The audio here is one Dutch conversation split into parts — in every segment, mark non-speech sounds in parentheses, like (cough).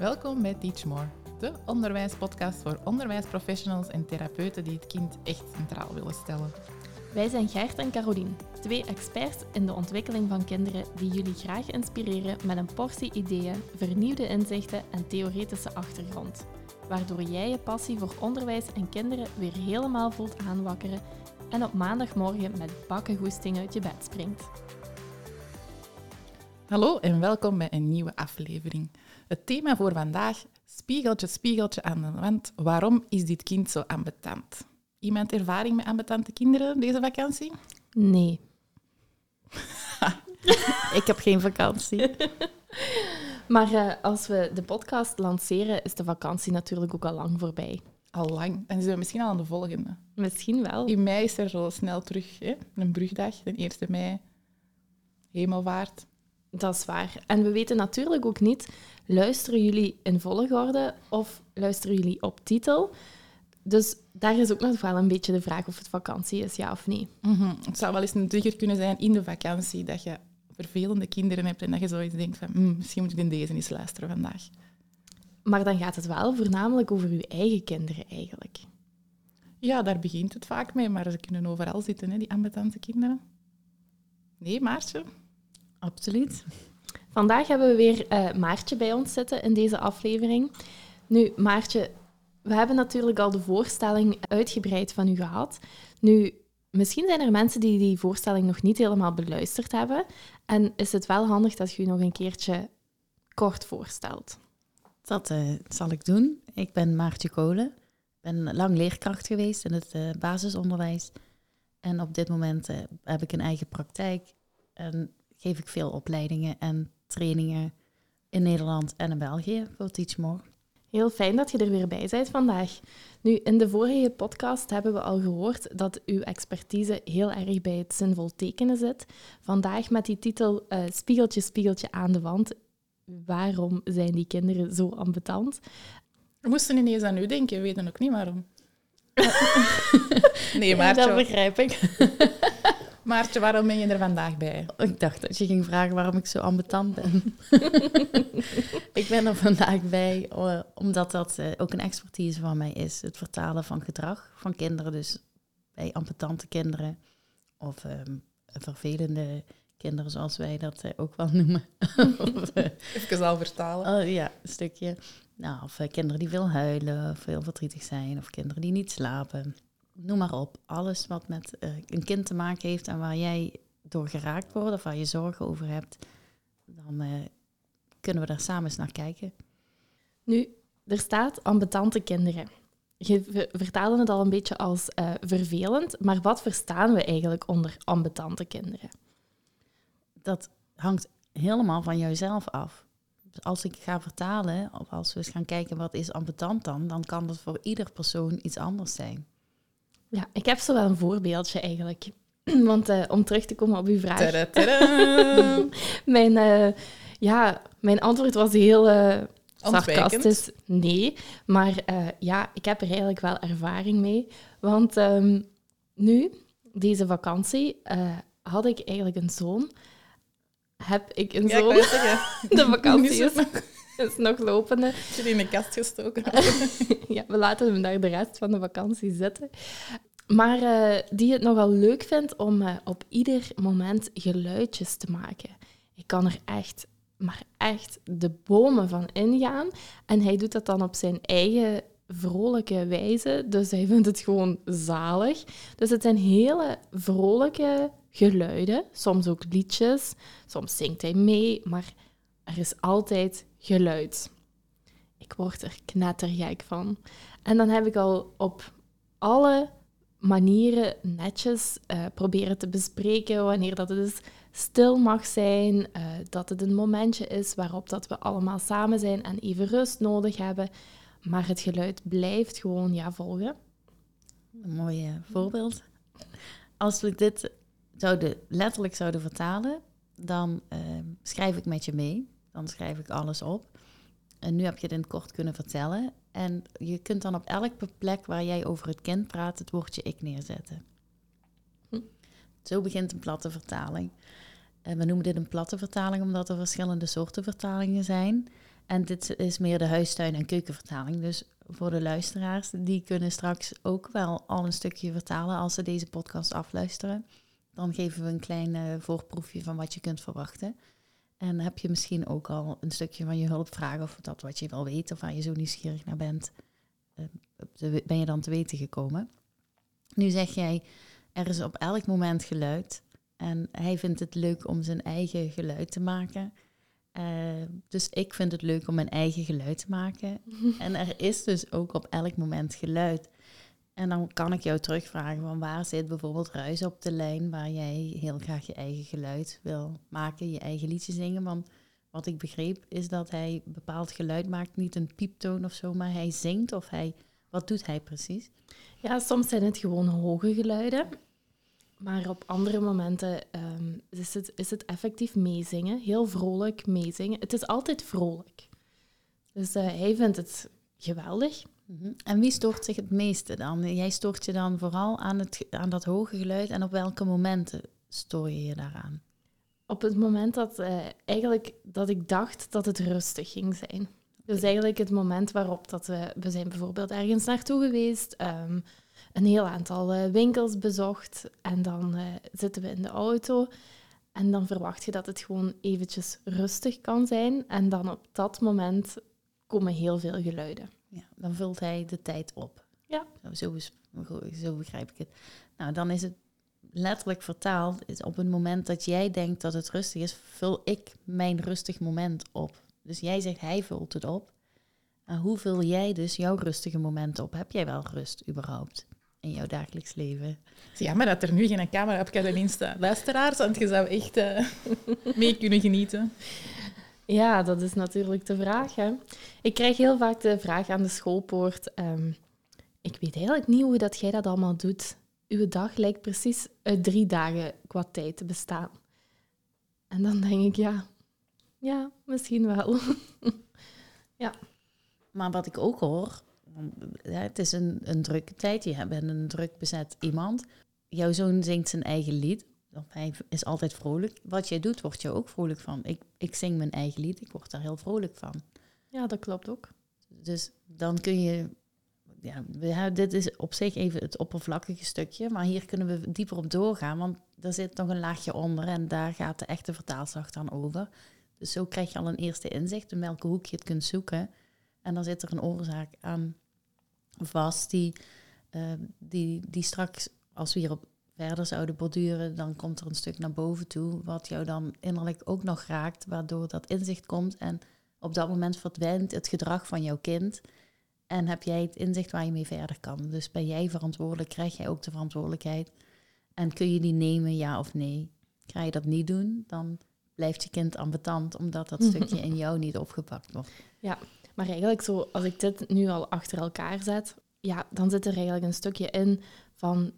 Welkom bij Teach More, de onderwijspodcast voor onderwijsprofessionals en therapeuten die het kind echt centraal willen stellen. Wij zijn Gert en Carolien, twee experts in de ontwikkeling van kinderen die jullie graag inspireren met een portie ideeën, vernieuwde inzichten en theoretische achtergrond. Waardoor jij je passie voor onderwijs en kinderen weer helemaal voelt aanwakkeren en op maandagmorgen met bakkengoesting uit je bed springt. Hallo en welkom bij een nieuwe aflevering. Het thema voor vandaag, spiegeltje, spiegeltje aan de wand. Waarom is dit kind zo ambetant? Iemand ervaring met ambetante kinderen deze vakantie? Nee. (laughs) ik heb geen vakantie. maar uh, als we de podcast lanceren, is de vakantie natuurlijk ook al lang voorbij. Al lang. En zijn we misschien al aan de volgende. Misschien wel. In mei is er zo snel terug hè? een brugdag, de 1 mei. Hemelvaart. Dat is waar. En we weten natuurlijk ook niet, luisteren jullie in volgorde of luisteren jullie op titel? Dus daar is ook nog wel een beetje de vraag of het vakantie is, ja of nee. Mm Het zou wel eens een trigger kunnen zijn in de vakantie dat je vervelende kinderen hebt en dat je zoiets denkt van mm, misschien moet ik in deze eens luisteren vandaag. Maar dan gaat het wel voornamelijk over uw eigen kinderen eigenlijk. Ja, daar begint het vaak mee, maar ze kunnen overal zitten, hè, die ambetante kinderen. Nee, Maartje? Absoluut. Vandaag hebben we weer uh, Maartje bij ons zitten in deze aflevering. Nu, Maartje, we hebben natuurlijk al de voorstelling uitgebreid van u gehad. Nu, misschien zijn er mensen die die voorstelling nog niet helemaal beluisterd hebben. En is het wel handig dat je u nog een keertje kort voorstelt? Dat uh, zal ik doen. Ik ben Maartje Kolen. Ik ben lang leerkracht geweest in het uh, basisonderwijs. En op dit moment heb ik een eigen praktijk. En geef ik veel opleidingen en trainingen in Nederland en in België voor Teach More. Heel fijn dat je er weer bij bent vandaag. Nu, in de vorige podcast hebben we al gehoord dat uw expertise heel erg bij het zinvol tekenen zit. Vandaag met die titel uh, Spiegeltje, spiegeltje aan de wand. Waarom zijn die kinderen zo ambetant? We moesten ineens aan u denken, we weten ook niet waarom. (laughs) nee, maar dat begrijp ik. Maartje, waarom ben je er vandaag bij? Ik dacht dat je ging vragen waarom ik zo ambetant ben. (laughs) ik ben er vandaag bij eh, omdat dat eh, ook een expertise van mij is. Het vertalen van gedrag van kinderen. Dus bij ambetante kinderen of ehm, vervelende kinderen, zoals wij dat uh, ook wel noemen. (laughs) of, Even al vertalen. Oh, ja, een stukje. Nou, of kinderen die veel huilen, of heel verdrietig zijn, of kinderen die niet slapen noem maar op. Alles wat met uh, een kind te maken heeft en waar jij door geraakt wordt of waar je zorgen over hebt, dan uh, kunnen we daar samen eens naar kijken. Nu, er staat ambetante kinderen. Je vertaalde het al een beetje als uh, vervelend, maar wat verstaan we eigenlijk onder ambetante kinderen? Dat hangt helemaal van jouzelf af. Dus als ik ga vertalen, of als we eens gaan kijken wat is ambetant dan, dan kan dat voor ieder persoon iets anders zijn. Ja, ik heb zo wel een voorbeeldje eigenlijk. (clears throat) Want uh, om terug te komen op uw vraag. (laughs) mijn, uh, ja, mijn antwoord was heel uh, sarcastisch. Nee, maar ja, ik heb er eigenlijk wel ervaring mee. Want um, nu, deze vakantie, had ik eigenlijk een zoon. Heb ik een ja, zoon. (laughs) De vakantie is (laughs) is nog lopende. Je in een kast gestoken? (laughs) ja, we laten hem daar de rest van de vakantie zitten. Maar uh, die het nogal leuk vindt om uh, op ieder moment geluidjes te maken. Ik kan er echt, maar echt de bomen van ingaan. En hij doet dat dan op zijn eigen vrolijke wijze. Dus hij vindt het gewoon zalig. Dus het zijn hele vrolijke geluiden. Soms ook liedjes. Soms zingt hij mee. Maar er is altijd geluid. Ik word er knettergek van. En dan heb ik al op alle manieren netjes uh, proberen te bespreken wanneer dat het dus stil mag zijn, uh, dat het een momentje is waarop dat we allemaal samen zijn en even rust nodig hebben. Maar het geluid blijft gewoon ja volgen. Een mooi voorbeeld. Als we dit zouden, letterlijk zouden vertalen, dan uh, schrijf ik met je mee. Dan schrijf ik alles op. En nu heb je het in het kort kunnen vertellen. En je kunt dan op elke plek waar jij over het kind praat, het woordje ik neerzetten. Hm. Zo begint een platte vertaling. En we noemen dit een platte vertaling omdat er verschillende soorten vertalingen zijn. En dit is meer de huistuin- en keukenvertaling. Dus voor de luisteraars, die kunnen straks ook wel al een stukje vertalen als ze deze podcast afluisteren. Dan geven we een klein eh, voorproefje van wat je kunt verwachten. En heb je misschien ook al een stukje van je hulpvraag of dat wat je wil weten of waar je zo nieuwsgierig naar bent, eh, ben je dan te weten gekomen. Nu zeg jij, er is op elk moment geluid. En hij vindt het leuk om zijn eigen geluid te maken. Eh, dus ik vind het leuk om mijn eigen geluid te maken. (laughs) En er is dus ook op elk moment geluid. En dan kan ik jou terugvragen van waar zit bijvoorbeeld ruis op de lijn waar jij heel graag je eigen geluid wil maken, je eigen liedje zingen. Want wat ik begreep is dat hij bepaald geluid maakt, niet een pieptoon of zo, maar hij zingt of hij, wat doet hij precies? Ja, soms zijn het gewoon hoge geluiden. Maar op andere momenten ehm, is, het, is het effectief meezingen. Heel vrolijk meezingen. Het is altijd vrolijk. Dus eh, hij vindt het geweldig. Mhm. En wie stoort zich het meeste dan? Jij stoort je dan vooral aan, het, aan dat hoge geluid en op welke momenten stoor je je daaraan? Op het moment dat, eh, eigenlijk, dat ik dacht dat het rustig ging zijn. Dus eigenlijk het moment waarop dat we... We zijn bijvoorbeeld ergens naartoe geweest, ehm, een heel aantal eh, winkels bezocht en dan eh, zitten we in de auto en dan verwacht je dat het gewoon eventjes rustig kan zijn en dan op dat moment komen heel veel geluiden. Ja, dan vult hij de tijd op. Ja. Zo, zo, is- zo begrijp ik het. Nou, dan is het letterlijk vertaald. Is op het moment dat jij denkt dat het rustig is, vul ik mijn rustig moment op. Dus jij zegt hij vult het op. En hoe vul jij dus jouw rustige momenten op? Heb jij wel rust überhaupt in jouw dagelijks leven? Het is jammer dat er nu geen camera op staat. Luisteraars, want je zou echt eh, (laughs) mee kunnen genieten. Ja, dat is natuurlijk de vraag. Hè. Ik krijg heel vaak de vraag aan de schoolpoort. ehm, ik weet eigenlijk niet hoe dat jij dat allemaal doet. Uw dag lijkt precies uit drie dagen qua tijd te bestaan. En dan denk ik, ja, ja, misschien wel. (laughs) Maar wat ik ook hoor, ja, het is een, een drukke tijd. Je bent een druk bezet iemand. Jouw zoon zingt zijn eigen lied. Hij is altijd vrolijk. Wat jij doet, word je ook vrolijk van. Ik, ik zing mijn eigen lied. Ik word daar heel vrolijk van. Ja, dat klopt ook. Dus dan kun je... Ja, dit is op zich even het oppervlakkige stukje. Maar hier kunnen we dieper op doorgaan. Want er zit nog een laagje onder. En daar gaat de echte vertaalslag dan over. Dus zo krijg je al een eerste inzicht in welke hoek je het kunt zoeken. En dan zit er een oorzaak aan vast die, eh, die, die straks, als we hierop verder zouden borduren, dan komt er een stuk naar boven toe, wat jou dan innerlijk ook nog raakt, waardoor dat inzicht komt. En op dat moment verdwijnt het gedrag van jouw kind. En heb jij het inzicht waar je mee verder kan. Dus ben jij verantwoordelijk, krijg jij ook de verantwoordelijkheid. En kun je die nemen, ja of nee? Ga je dat niet doen, dan blijft je kind ambetant, omdat dat stukje in jou niet opgepakt wordt. (laughs) Maar eigenlijk zo, als ik dit nu al achter elkaar zet, ja, dan zit er eigenlijk een stukje in van...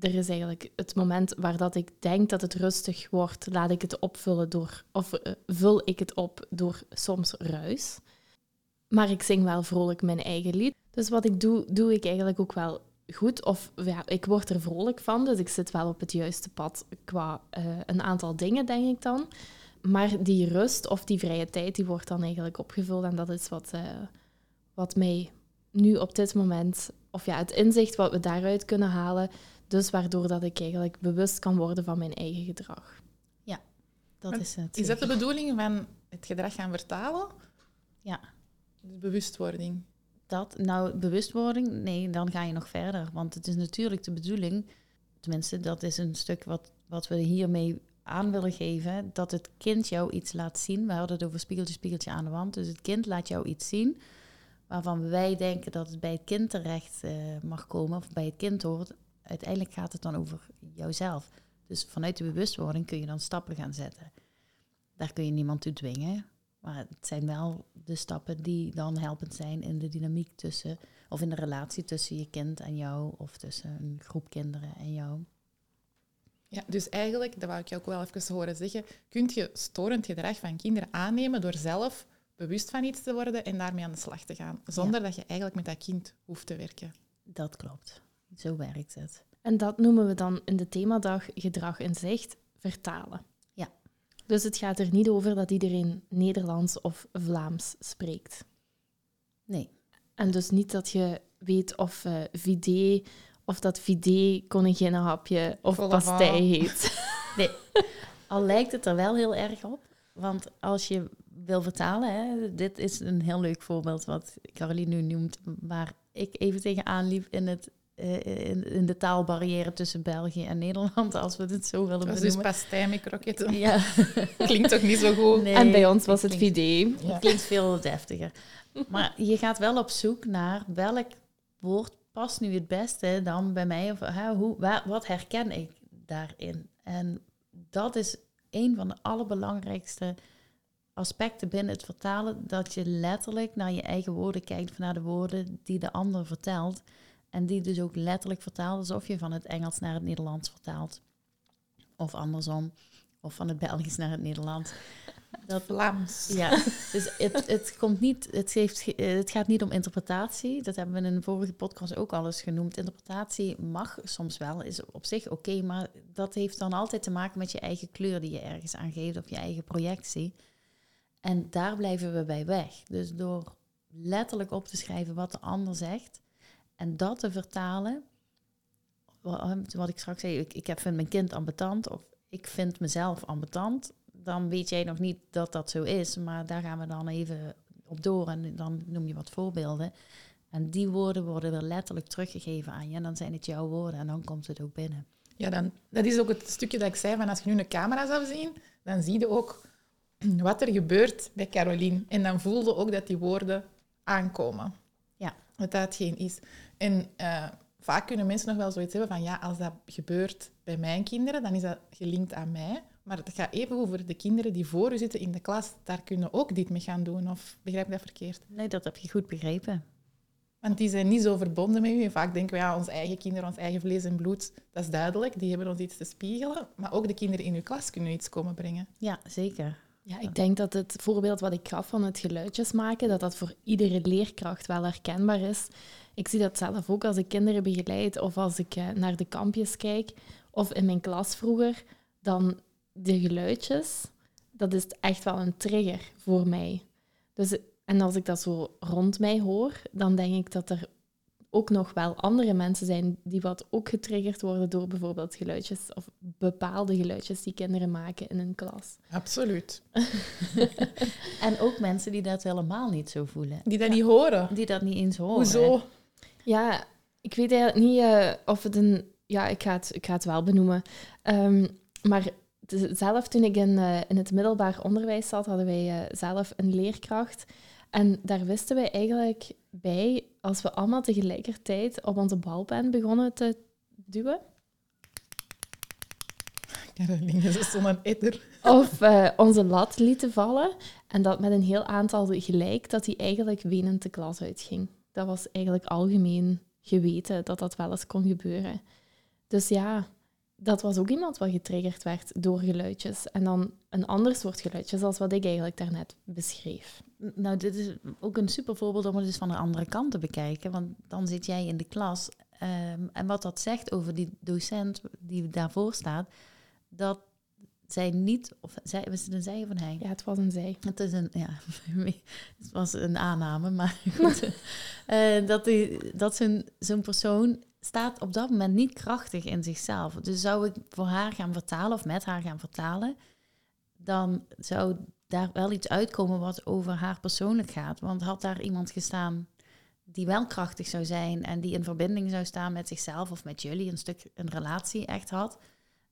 Er is eigenlijk het moment waar dat ik denk dat het rustig wordt, laat ik het opvullen door... Of eh, vul ik het op door soms ruis. Maar ik zing wel vrolijk mijn eigen lied. Dus wat ik doe, doe ik eigenlijk ook wel goed. Of ja, ik word er vrolijk van, dus ik zit wel op het juiste pad qua eh, een aantal dingen, denk ik dan. Maar die rust of die vrije tijd, die wordt dan eigenlijk opgevuld. En dat is wat, eh, wat mij nu op dit moment... Of ja, het inzicht wat we daaruit kunnen halen. Dus waardoor dat ik eigenlijk bewust kan worden van mijn eigen gedrag. Dat Maar is het. Is dat de bedoeling van het gedrag gaan vertalen? Ja. Dus bewustwording. Dat, nou, bewustwording, nee, dan ga je nog verder. Want het is natuurlijk de bedoeling, tenminste, dat is een stuk wat, wat we hiermee aan willen geven, dat het kind jou iets laat zien. We hadden het over spiegeltje, spiegeltje aan de wand. Dus het kind laat jou iets zien waarvan wij denken dat het bij het kind terecht eh, mag komen, of bij het kind hoort. Uiteindelijk gaat het dan over jouzelf. Dus vanuit de bewustwording kun je dan stappen gaan zetten. Daar kun je niemand toe dwingen. Maar het zijn wel de stappen die dan helpend zijn in de dynamiek tussen, of in de relatie tussen je kind en jou, of tussen een groep kinderen en jou. Ja, dus eigenlijk, dat wou ik je ook wel even horen zeggen, kun je storend gedrag van kinderen aannemen door zelf bewust van iets te worden en daarmee aan de slag te gaan, zonder dat je eigenlijk met dat kind hoeft te werken. Dat klopt. Zo werkt het. En dat noemen we dan in de themadag gedrag in zicht vertalen. Ja. Dus het gaat er niet over dat iedereen Nederlands of Vlaams spreekt. Nee. En dus niet dat je weet of uh, of dat vide koninginnenhapje of pastei heet. (laughs) Nee. Al lijkt het er wel heel erg op. Want als je wil vertalen, hè, dit is een heel leuk voorbeeld wat Caroline nu noemt, waar ik even tegenaan liep in, het, in, in de taalbarrière tussen België en Nederland, als we het zo willen Dat is dus benoemen. pastei met kroketten. (laughs) Ja. (laughs) Klinkt toch niet zo goed? Nee, en bij ons was het klinkt-. Ja. Het klinkt veel deftiger. Maar je gaat wel op zoek naar welk woord past nu het beste dan bij mij. Of hè, hoe, wa- wat herken ik daarin? En dat is een van de allerbelangrijkste aspecten binnen het vertalen. Dat je letterlijk naar je eigen woorden kijkt, naar de woorden die de ander vertelt. En die dus ook letterlijk vertaalt alsof je van het Engels naar het Nederlands vertaalt. Of andersom. Of van het Belgisch naar het Nederlands. (laughs) Dat, Vlaams. ja, dus het, het, komt niet, het, heeft, eh, het gaat niet om interpretatie. Dat hebben we in een vorige podcast ook al eens genoemd. Interpretatie mag soms wel, is op zich oké, maar dat heeft dan altijd te maken met je eigen kleur die je ergens aangeeft of je eigen projectie. En daar blijven we bij weg. Dus door letterlijk op te schrijven wat de ander zegt en dat te vertalen, wa- wat ik straks zei, ik, ik vind mijn kind ambetant of ik vind mezelf ambetant, dan weet jij nog niet dat dat zo is. Maar daar gaan we dan even op door en dan noem je wat voorbeelden. En die woorden worden weer letterlijk teruggegeven aan je. En dan zijn het jouw woorden en dan komt het ook binnen. Ja, dan, dat is ook het stukje dat ik zei, van als je nu een camera zou zien, dan zie je ook (clears throat) wat er gebeurt bij Caroline. En dan voel je ook dat die woorden aankomen. Ja. Dat dat geen is. En eh, vaak kunnen mensen nog wel zoiets hebben van, ja, als dat gebeurt bij mijn kinderen, dan is dat gelinkt aan mij. Maar het gaat even over de kinderen die voor u zitten in de klas. Daar kunnen ook dit mee gaan doen. Of begrijp ik dat verkeerd? Nee, dat heb je goed begrepen. Want die zijn niet zo verbonden met u. En vaak denken we, ja, onze eigen kinderen, ons eigen vlees en bloed, dat is duidelijk. Die hebben ons iets te spiegelen. Maar ook de kinderen in uw klas kunnen iets komen brengen. Ja, zeker. Ja, ik denk dat het voorbeeld wat ik gaf van het geluidjes maken, dat dat voor iedere leerkracht wel herkenbaar is. Ik zie dat zelf ook als ik kinderen begeleid of als ik eh, naar de kampjes kijk of in mijn klas vroeger, dan de geluidjes, dat is echt wel een trigger voor mij. Dus, en als ik dat zo rond mij hoor, dan denk ik dat er ook nog wel andere mensen zijn die wat ook getriggerd worden door bijvoorbeeld geluidjes of bepaalde geluidjes die kinderen maken in een klas. Absoluut. (laughs) En ook mensen die dat helemaal niet zo voelen. Die dat niet horen. Die dat niet eens horen. Hoezo? Ja, ik weet eigenlijk niet eh, of het een... Ja, ik ga het, ik ga het wel benoemen. Ehm, maar zelf toen ik in, eh, in het middelbaar onderwijs zat, hadden wij eh, zelf een leerkracht. En daar wisten wij eigenlijk bij, als we allemaal tegelijkertijd op onze balpen begonnen te duwen, Caroline, ze stond een etter. of onze lat lieten vallen, en dat met een heel aantal gelijk, dat die eigenlijk wenend de klas uitging. Dat was eigenlijk algemeen geweten dat dat wel eens kon gebeuren. Dus ja, dat was ook iemand wat getriggerd werd door geluidjes. En dan een ander soort geluidjes als wat ik eigenlijk daarnet beschreef. Nou, dit is ook een super voorbeeld om het eens van de andere kant te bekijken. Want dan zit jij in de klas. ehm, en wat dat zegt over die docent die daarvoor staat, dat zij niet, of zij, was het een zij of een hij? Ja, het was een zij. Het is een, ja, (laughs) het was een aanname, maar (laughs) goed. Eh, dat die, dat zo'n zo'n persoon staat op dat moment niet krachtig in zichzelf. Dus zou ik voor haar gaan vertalen of met haar gaan vertalen, dan zou daar wel iets uitkomen wat over haar persoonlijk gaat. Want had daar iemand gestaan die wel krachtig zou zijn en die in verbinding zou staan met zichzelf of met jullie, een stuk een relatie echt had,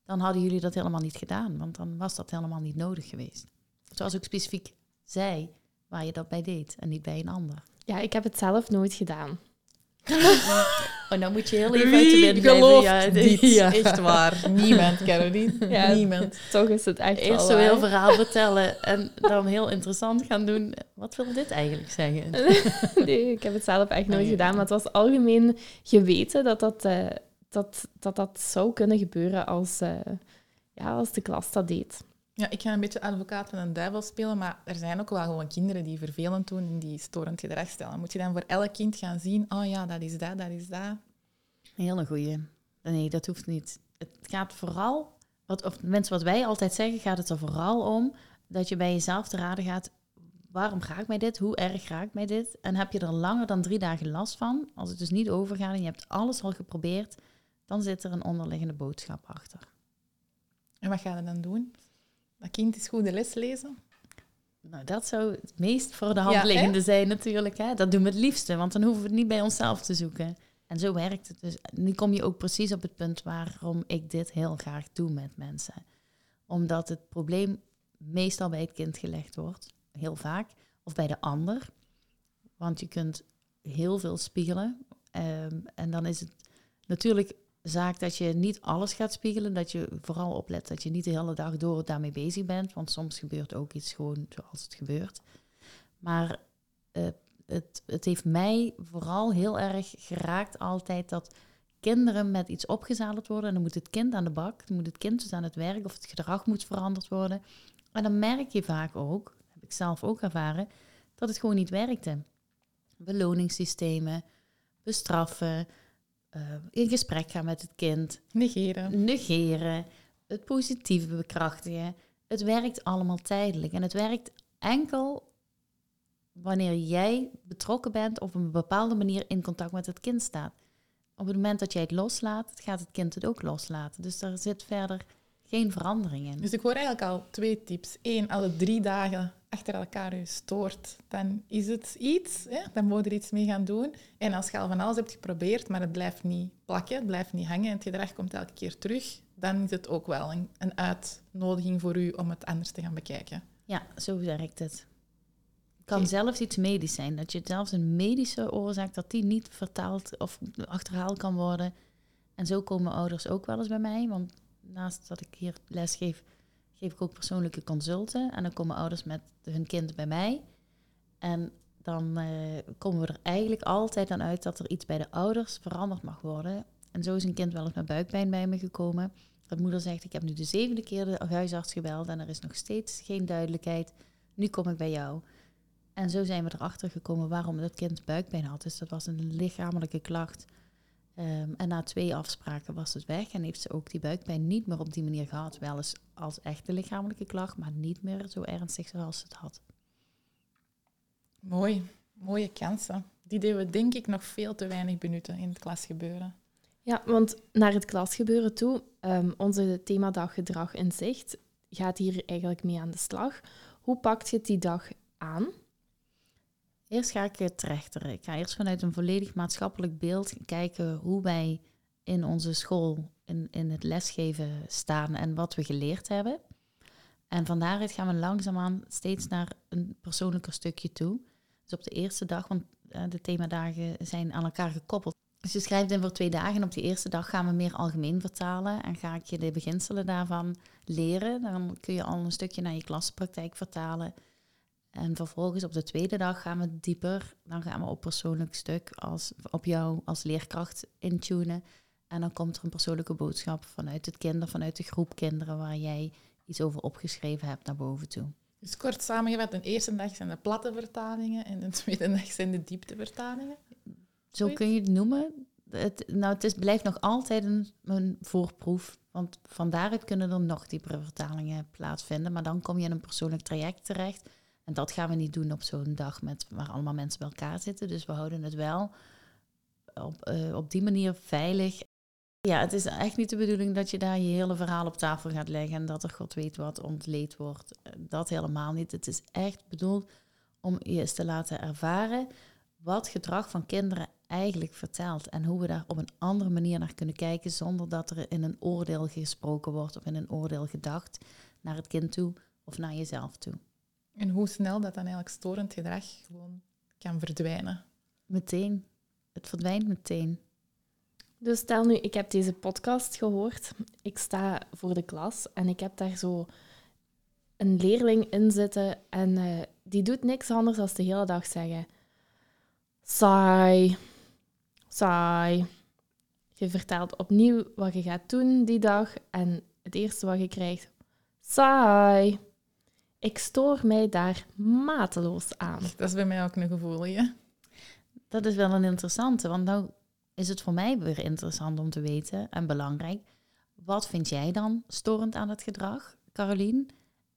dan hadden jullie dat helemaal niet gedaan. Want dan was dat helemaal niet nodig geweest. Zoals ook specifiek zij, waar je dat bij deed en niet bij een ander. Ja, ik heb het zelf nooit gedaan. (laughs) Oh, nou moet je heel even uit de wind gelooft Ja, het- dit? ja. Echt waar. (laughs) Niemand, Caroline. Ja. (laughs) Niemand. Toch is het echt Eerst zo'n heel verhaal vertellen en dan heel interessant gaan doen. Wat wil dit eigenlijk zeggen? Nee, ik heb het zelf echt nooit Nee. gedaan. Maar het was algemeen geweten dat dat, eh, dat, dat, dat zou kunnen gebeuren als, eh, ja, als de klas dat deed. Ja, ik ga een beetje advocaat van een duivel spelen, maar er zijn ook wel gewoon kinderen die vervelend doen en die storend gedrag stellen. Moet je dan voor elk kind gaan zien, oh ja, dat is dat, dat is dat. Heel een goeie. Nee, dat hoeft niet. Het gaat vooral wat, of mensen wat wij altijd zeggen, gaat het er vooral om dat je bij jezelf te raden gaat, waarom ga ik mij dit? Hoe erg raakt mij dit? En heb je er langer dan drie dagen last van? Als het dus niet overgaat en je hebt alles al geprobeerd, dan zit er een onderliggende boodschap achter. En wat ga je dan doen? Dat kind is goed de les lezen? Nou, dat zou het meest voor de hand Ja, hè? liggende zijn natuurlijk. Hè? Dat doen we het liefste, want dan hoeven we het niet bij onszelf te zoeken. En zo werkt het dus. Nu kom je ook precies op het punt waarom ik dit heel graag doe met mensen. Omdat het probleem meestal bij het kind gelegd wordt, heel vaak, of bij de ander. Want je kunt heel veel spiegelen. Ehm, en dan is het natuurlijk zaak dat je niet alles gaat spiegelen. Dat je vooral oplet dat je niet de hele dag door daarmee bezig bent. Want soms gebeurt ook iets gewoon zoals het gebeurt. Maar eh, het, het heeft mij vooral heel erg geraakt altijd dat kinderen met iets opgezadeld worden. En dan moet het kind aan de bak, dan moet het kind dus aan het werk of het gedrag moet veranderd worden. En dan merk je vaak ook, heb ik zelf ook ervaren, dat het gewoon niet werkte. Beloningssystemen, bestraffen, eh, in gesprek gaan met het kind, Negeren. negeren, het positieve bekrachtigen. Het werkt allemaal tijdelijk. En het werkt enkel wanneer jij betrokken bent of op een bepaalde manier in contact met het kind staat. Op het moment dat jij het loslaat, gaat het kind het ook loslaten. Dus daar zit verder geen verandering in. Dus ik hoor eigenlijk al twee tips. Eén, als het drie dagen achter elkaar je stoort, dan is het iets. Hè? Dan moet je er iets mee gaan doen. En als je al van alles hebt geprobeerd, maar het blijft niet plakken, het blijft niet hangen en het gedrag komt elke keer terug, dan is het ook wel een, een uitnodiging voor u om het anders te gaan bekijken. Ja, zo werkt het. Het kan zelfs iets medisch zijn. Dat je zelfs een medische oorzaak, dat die niet vertaald of achterhaald kan worden. En zo komen ouders ook wel eens bij mij. Want naast dat ik hier les geef, geef ik ook persoonlijke consulten. En dan komen ouders met hun kind bij mij. En dan eh, komen we er eigenlijk altijd aan uit dat er iets bij de ouders veranderd mag worden. En zo is een kind wel eens met buikpijn bij me gekomen. Dat moeder zegt, ik heb nu de zevende keer de huisarts gebeld en er is nog steeds geen duidelijkheid. Nu kom ik bij jou. En zo zijn we erachter gekomen waarom dat kind buikpijn had. Dus dat was een lichamelijke klacht. Ehm, en na twee afspraken was het weg en heeft ze ook die buikpijn niet meer op die manier gehad. Wel eens als echte lichamelijke klacht, maar niet meer zo ernstig zoals ze het had. Mooi, mooie kansen. Die deden we denk ik nog veel te weinig benutten in het klasgebeuren. Ja, want naar het klasgebeuren toe, ehm, onze themadag gedrag in zicht gaat hier eigenlijk mee aan de slag. Hoe pakt je het die dag aan? Eerst ga ik het rechteren. Ik ga eerst vanuit een volledig maatschappelijk beeld kijken hoe wij in onze school, in, in het lesgeven staan en wat we geleerd hebben. En van daaruit gaan we langzaamaan steeds naar een persoonlijker stukje toe. Dus op de eerste dag, want eh, de themadagen zijn aan elkaar gekoppeld. Dus je schrijft in voor twee dagen en op die eerste dag gaan we meer algemeen vertalen en ga ik je de beginselen daarvan leren. Dan kun je al een stukje naar je klaspraktijk vertalen. En vervolgens op de tweede dag gaan we dieper. Dan gaan we op persoonlijk stuk als, op jou als leerkracht intunen. En dan komt er een persoonlijke boodschap vanuit het kinder, vanuit de groep kinderen waar jij iets over opgeschreven hebt naar boven toe. Dus kort samengevat, de eerste dag zijn de platte vertalingen en de (laughs) tweede dag zijn de dieptevertalingen. Zo kun je het noemen. Het, nou, het is, blijft nog altijd een, een voorproef. Want van daaruit kunnen er nog diepere vertalingen plaatsvinden. Maar dan kom je in een persoonlijk traject terecht. En dat gaan we niet doen op zo'n dag met, waar allemaal mensen bij elkaar zitten. Dus we houden het wel op, eh, op die manier veilig. Ja, het is echt niet de bedoeling dat je daar je hele verhaal op tafel gaat leggen en dat er god weet wat ontleed wordt. Eh, Dat helemaal niet. Het is echt bedoeld om je eens te laten ervaren wat gedrag van kinderen eigenlijk vertelt en hoe we daar op een andere manier naar kunnen kijken zonder dat er in een oordeel gesproken wordt of in een oordeel gedacht naar het kind toe of naar jezelf toe. En hoe snel dat dan eigenlijk storend gedrag gewoon kan verdwijnen. Meteen. Het verdwijnt meteen. Dus stel nu, ik heb deze podcast gehoord. Ik sta voor de klas en ik heb daar zo een leerling in zitten en eh, die doet niks anders dan de hele dag zeggen: saai, saai. Je vertelt opnieuw wat je gaat doen die dag en het eerste wat je krijgt: saai. Ik stoor mij daar mateloos aan. Dat is bij mij ook een gevoelige. Dat is wel een interessante, want nou is het voor mij weer interessant om te weten en belangrijk. wat vind jij dan storend aan het gedrag, Carolien?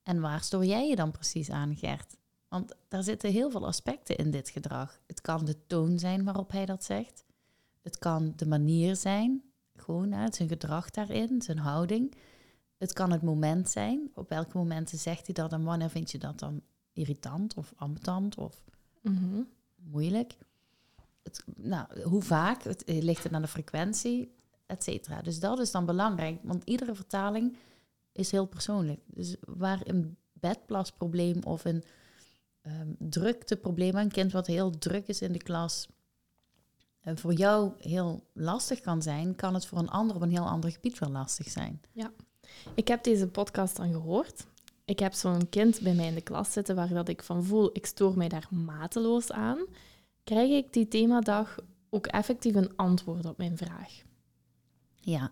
En waar stoor jij je dan precies aan, Gert? Want daar zitten heel veel aspecten in dit gedrag. Het kan de toon zijn waarop hij dat zegt. Het kan de manier zijn, gewoon hè, zijn gedrag daarin, zijn houding. Het kan het moment zijn. Op welke momenten zegt hij dat en wanneer vind je dat dan irritant of ambetant of Mhm. moeilijk? Het, nou, hoe vaak? Het eh, ligt het aan de frequentie, et cetera. Dus dat is dan belangrijk, want iedere vertaling is heel persoonlijk. Dus waar een bedplasprobleem of een ehm, drukteprobleem, een kind wat heel druk is in de klas, eh, voor jou heel lastig kan zijn, kan het voor een ander op een heel ander gebied wel lastig zijn. Ik heb deze podcast dan gehoord. Ik heb zo'n kind bij mij in de klas zitten waar dat ik van voel, ik stoor mij daar mateloos aan. Krijg ik die themadag ook effectief een antwoord op mijn vraag? Ja,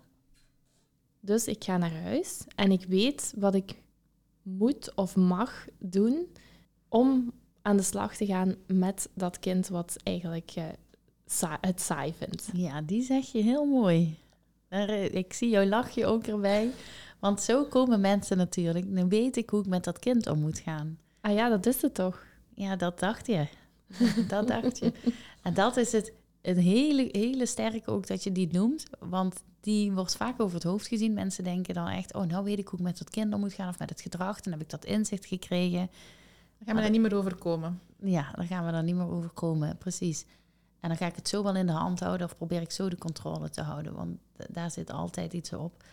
Dus ik ga naar huis en ik weet wat ik moet of mag doen om aan de slag te gaan met dat kind wat eigenlijk eh, sa- het saai vindt. ja, die zeg je heel mooi. Eh, ik zie jouw lachje ook erbij. Want zo komen mensen natuurlijk. Dan weet ik hoe ik met dat kind om moet gaan. Ah ja, dat is het toch? Ja, dat dacht je. (laughs) dat dacht je. En dat is het een hele, hele sterke ook dat je die noemt. Want die wordt vaak over het hoofd gezien. Mensen denken dan echt, oh, nou weet ik hoe ik met dat kind om moet gaan of met het gedrag. Dan heb ik dat inzicht gekregen. Dan gaan we daar niet meer overkomen. Ja, dan gaan we daar niet meer over komen, precies. En dan ga ik het zo wel in de hand houden of probeer ik zo de controle te houden. Want daar zit altijd iets op.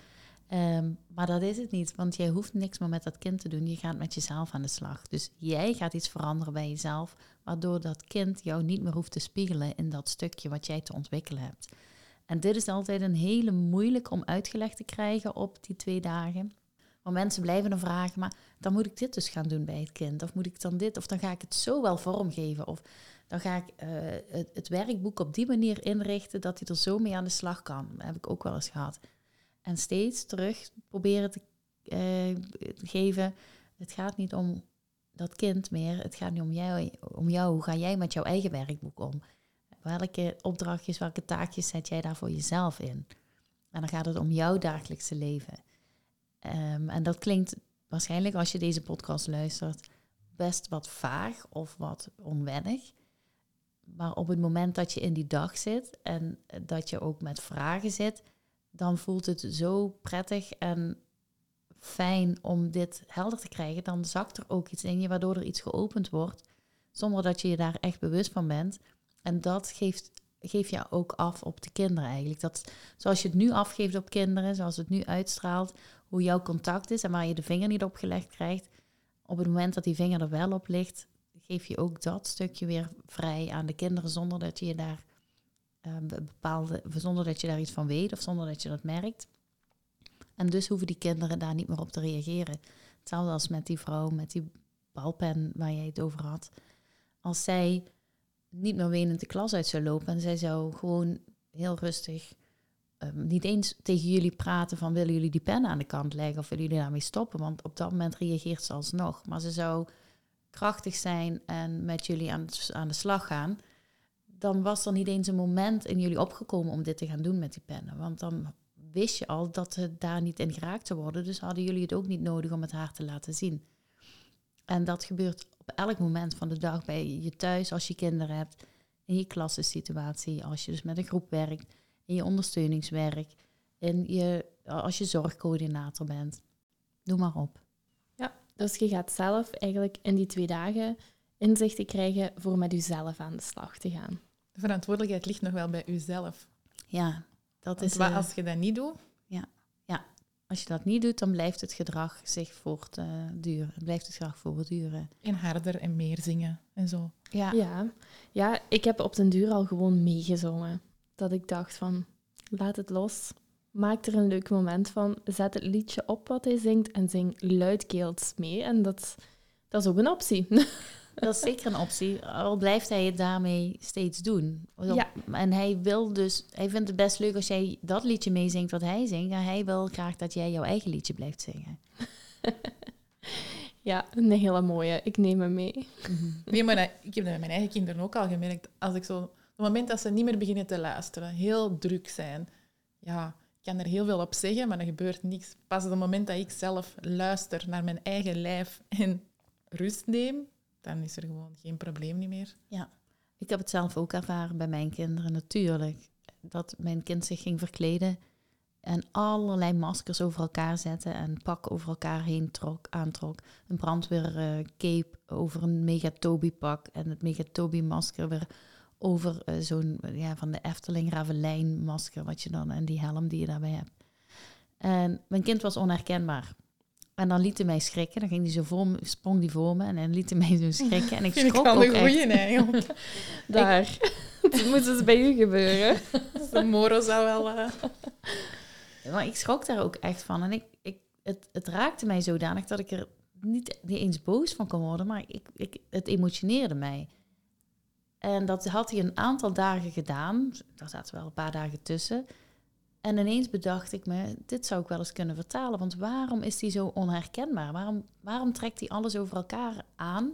Ehm, maar dat is het niet, want jij hoeft niks meer met dat kind te doen. Je gaat met jezelf aan de slag. Dus jij gaat iets veranderen bij jezelf, waardoor dat kind jou niet meer hoeft te spiegelen in dat stukje wat jij te ontwikkelen hebt. En dit is altijd een hele moeilijk om uitgelegd te krijgen op die twee dagen. Want mensen blijven dan vragen, maar dan moet ik dit dus gaan doen bij het kind. Of moet ik dan dit, of dan ga ik het zo wel vormgeven. Of dan ga ik eh, het, het werkboek op die manier inrichten dat hij er zo mee aan de slag kan. Dat heb ik ook wel eens gehad. En steeds terug proberen te, eh, te geven. Het gaat niet om dat kind meer. Het gaat niet om jou, om jou. Hoe ga jij met jouw eigen werkboek om? Welke opdrachtjes, welke taakjes zet jij daar voor jezelf in? En dan gaat het om jouw dagelijkse leven. Ehm, en dat klinkt waarschijnlijk als je deze podcast luistert best wat vaag of wat onwennig. Maar op het moment dat je in die dag zit en dat je ook met vragen zit, dan voelt het zo prettig en fijn om dit helder te krijgen. Dan zakt er ook iets in je waardoor er iets geopend wordt, zonder dat je je daar echt bewust van bent. En dat geeft, geef je ook af op de kinderen eigenlijk. Dat, zoals je het nu afgeeft op kinderen, zoals het nu uitstraalt, hoe jouw contact is en waar je de vinger niet op gelegd krijgt. Op het moment dat die vinger er wel op ligt, geef je ook dat stukje weer vrij aan de kinderen zonder dat je daar eh, be- bepaalde, zonder dat je daar iets van weet of zonder dat je dat merkt. En dus hoeven die kinderen daar niet meer op te reageren. Hetzelfde als met die vrouw met die balpen waar jij het over had. Als zij niet meer wenend de klas uit zou lopen en zij zou gewoon heel rustig ehm, niet eens tegen jullie praten van willen jullie die pen aan de kant leggen of willen jullie daarmee stoppen, want op dat moment reageert ze alsnog. Maar ze zou krachtig zijn en met jullie aan, aan de slag gaan, dan was er niet eens een moment in jullie opgekomen om dit te gaan doen met die pennen. Want dan wist je al dat het daar niet in geraakt zou worden, dus hadden jullie het ook niet nodig om het haar te laten zien. En dat gebeurt op elk moment van de dag bij je thuis als je kinderen hebt, in je klassensituatie, als je dus met een groep werkt, in je ondersteuningswerk, in je, als je zorgcoördinator bent. Doe maar op. Dus je gaat zelf eigenlijk in die twee dagen inzichten krijgen voor met jezelf aan de slag te gaan. De verantwoordelijkheid ligt nog wel bij uzelf. Ja, dat Want is. wa- eh, als je dat niet doet, als je dat niet doet, dan blijft het gedrag zich voortduren. Het blijft het gedrag voortduren. en harder en meer zingen en zo. Ja, Ja. ja, ik heb op den duur al gewoon meegezongen. Dat ik dacht van, laat het los. Maak er een leuk moment van. Zet het liedje op wat hij zingt en zing luidkeels mee. En dat, dat is ook een optie. (laughs) dat is zeker een optie. Al blijft hij het daarmee steeds doen. Ja. En hij wil dus, hij vindt het best leuk als jij dat liedje meezingt wat hij zingt. En hij wil graag dat jij jouw eigen liedje blijft zingen. (laughs) ja, een hele mooie. Ik neem hem mee. (laughs) Nee, maar dat- ik heb dat met mijn eigen kinderen ook al gemerkt. Als ik zo, op het moment dat ze niet meer beginnen te luisteren, heel druk zijn, ja, kan er heel veel op zeggen, maar er gebeurt niks. Pas op het moment dat ik zelf luister naar mijn eigen lijf en rust neem, dan is er gewoon geen probleem meer. Ja, ik heb het zelf ook ervaren bij mijn kinderen natuurlijk. Dat mijn kind zich ging verkleden en allerlei maskers over elkaar zette en pak over elkaar heen trok, aantrok. Een brandweercape over een Megatobi pak en het Megatobi masker weer over uh, zo'n ja, van de Efteling Ravelijn masker wat je dan en die helm die je daarbij hebt. En mijn kind was onherkenbaar. En dan liet hij mij schrikken. Dan ging hij zo voor me, sprong hij voor me en dan liet hij mij zo schrikken. En ik (laughs) schrok ik ook een goeie eigenlijk. (laughs) Daar. (laughs) Het moet dus bij u gebeuren. De Moro zou wel... Uh... Maar ik schrok daar ook echt van. En ik, ik, het, het raakte mij zodanig dat ik er niet, niet eens boos van kon worden. Maar ik, ik, het emotioneerde mij. En dat had hij een aantal dagen gedaan. Daar zaten wel een paar dagen tussen. En ineens bedacht ik me, dit zou ik wel eens kunnen vertalen. Want waarom is hij zo onherkenbaar? Waarom, waarom trekt hij alles over elkaar aan?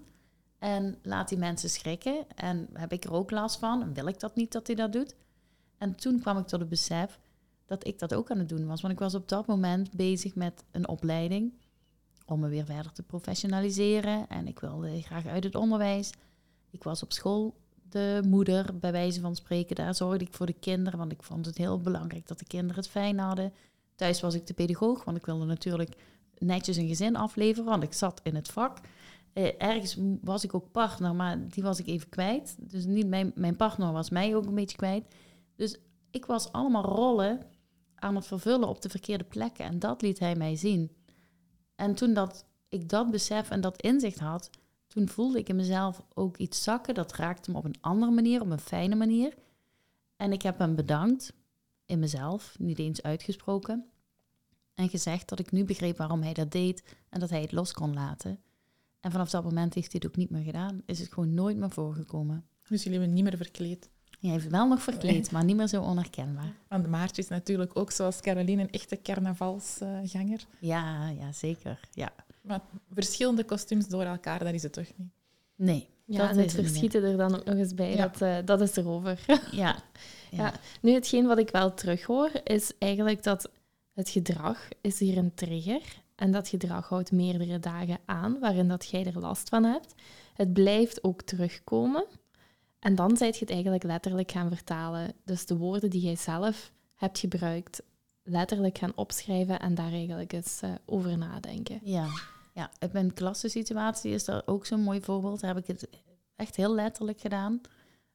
En laat die mensen schrikken? En heb ik er ook last van? En wil ik dat niet dat hij dat doet? En toen kwam ik tot het besef dat ik dat ook aan het doen was. Want ik was op dat moment bezig met een opleiding om me weer verder te professionaliseren. En ik wilde graag uit het onderwijs. Ik was op school de moeder, bij wijze van spreken. Daar zorgde ik voor de kinderen, want ik vond het heel belangrijk dat de kinderen het fijn hadden. Thuis was ik de pedagoog, want ik wilde natuurlijk netjes een gezin afleveren, want ik zat in het vak. Eh, ergens was ik ook partner, maar die was ik even kwijt. Dus niet mijn, mijn partner was mij ook een beetje kwijt. Dus ik was allemaal rollen aan het vervullen op de verkeerde plekken. En dat liet hij mij zien. En toen dat ik dat besef en dat inzicht had, toen voelde ik in mezelf ook iets zakken. Dat raakte me op een andere manier, op een fijne manier. En ik heb hem bedankt in mezelf, niet eens uitgesproken. En gezegd dat ik nu begreep waarom hij dat deed en dat hij het los kon laten. En vanaf dat moment heeft hij het ook niet meer gedaan. Is het gewoon nooit meer voorgekomen. Dus jullie hebben niet meer verkleed? Hij heeft wel nog verkleed, (laughs) maar niet meer zo onherkenbaar. Want Maartje is natuurlijk ook zoals Caroline een echte carnavalsganger. ja, ja, zeker. Ja. Maar verschillende kostuums door elkaar, dat is het toch niet? Nee. Ja, en het verschieten er dan ook nog eens bij, dat, uh, dat is erover. (laughs) ja. ja. Nu, hetgeen wat ik wel terughoor, is eigenlijk dat het gedrag is hier een trigger. En dat gedrag houdt meerdere dagen aan, waarin dat jij er last van hebt. Het blijft ook terugkomen. En dan zijt je het eigenlijk letterlijk gaan vertalen. Dus de woorden die jij zelf hebt gebruikt, letterlijk gaan opschrijven en daar eigenlijk eens uh, over nadenken. Ja. Ja, in mijn klassensituatie is dat ook zo'n mooi voorbeeld. Daar heb ik het echt heel letterlijk gedaan.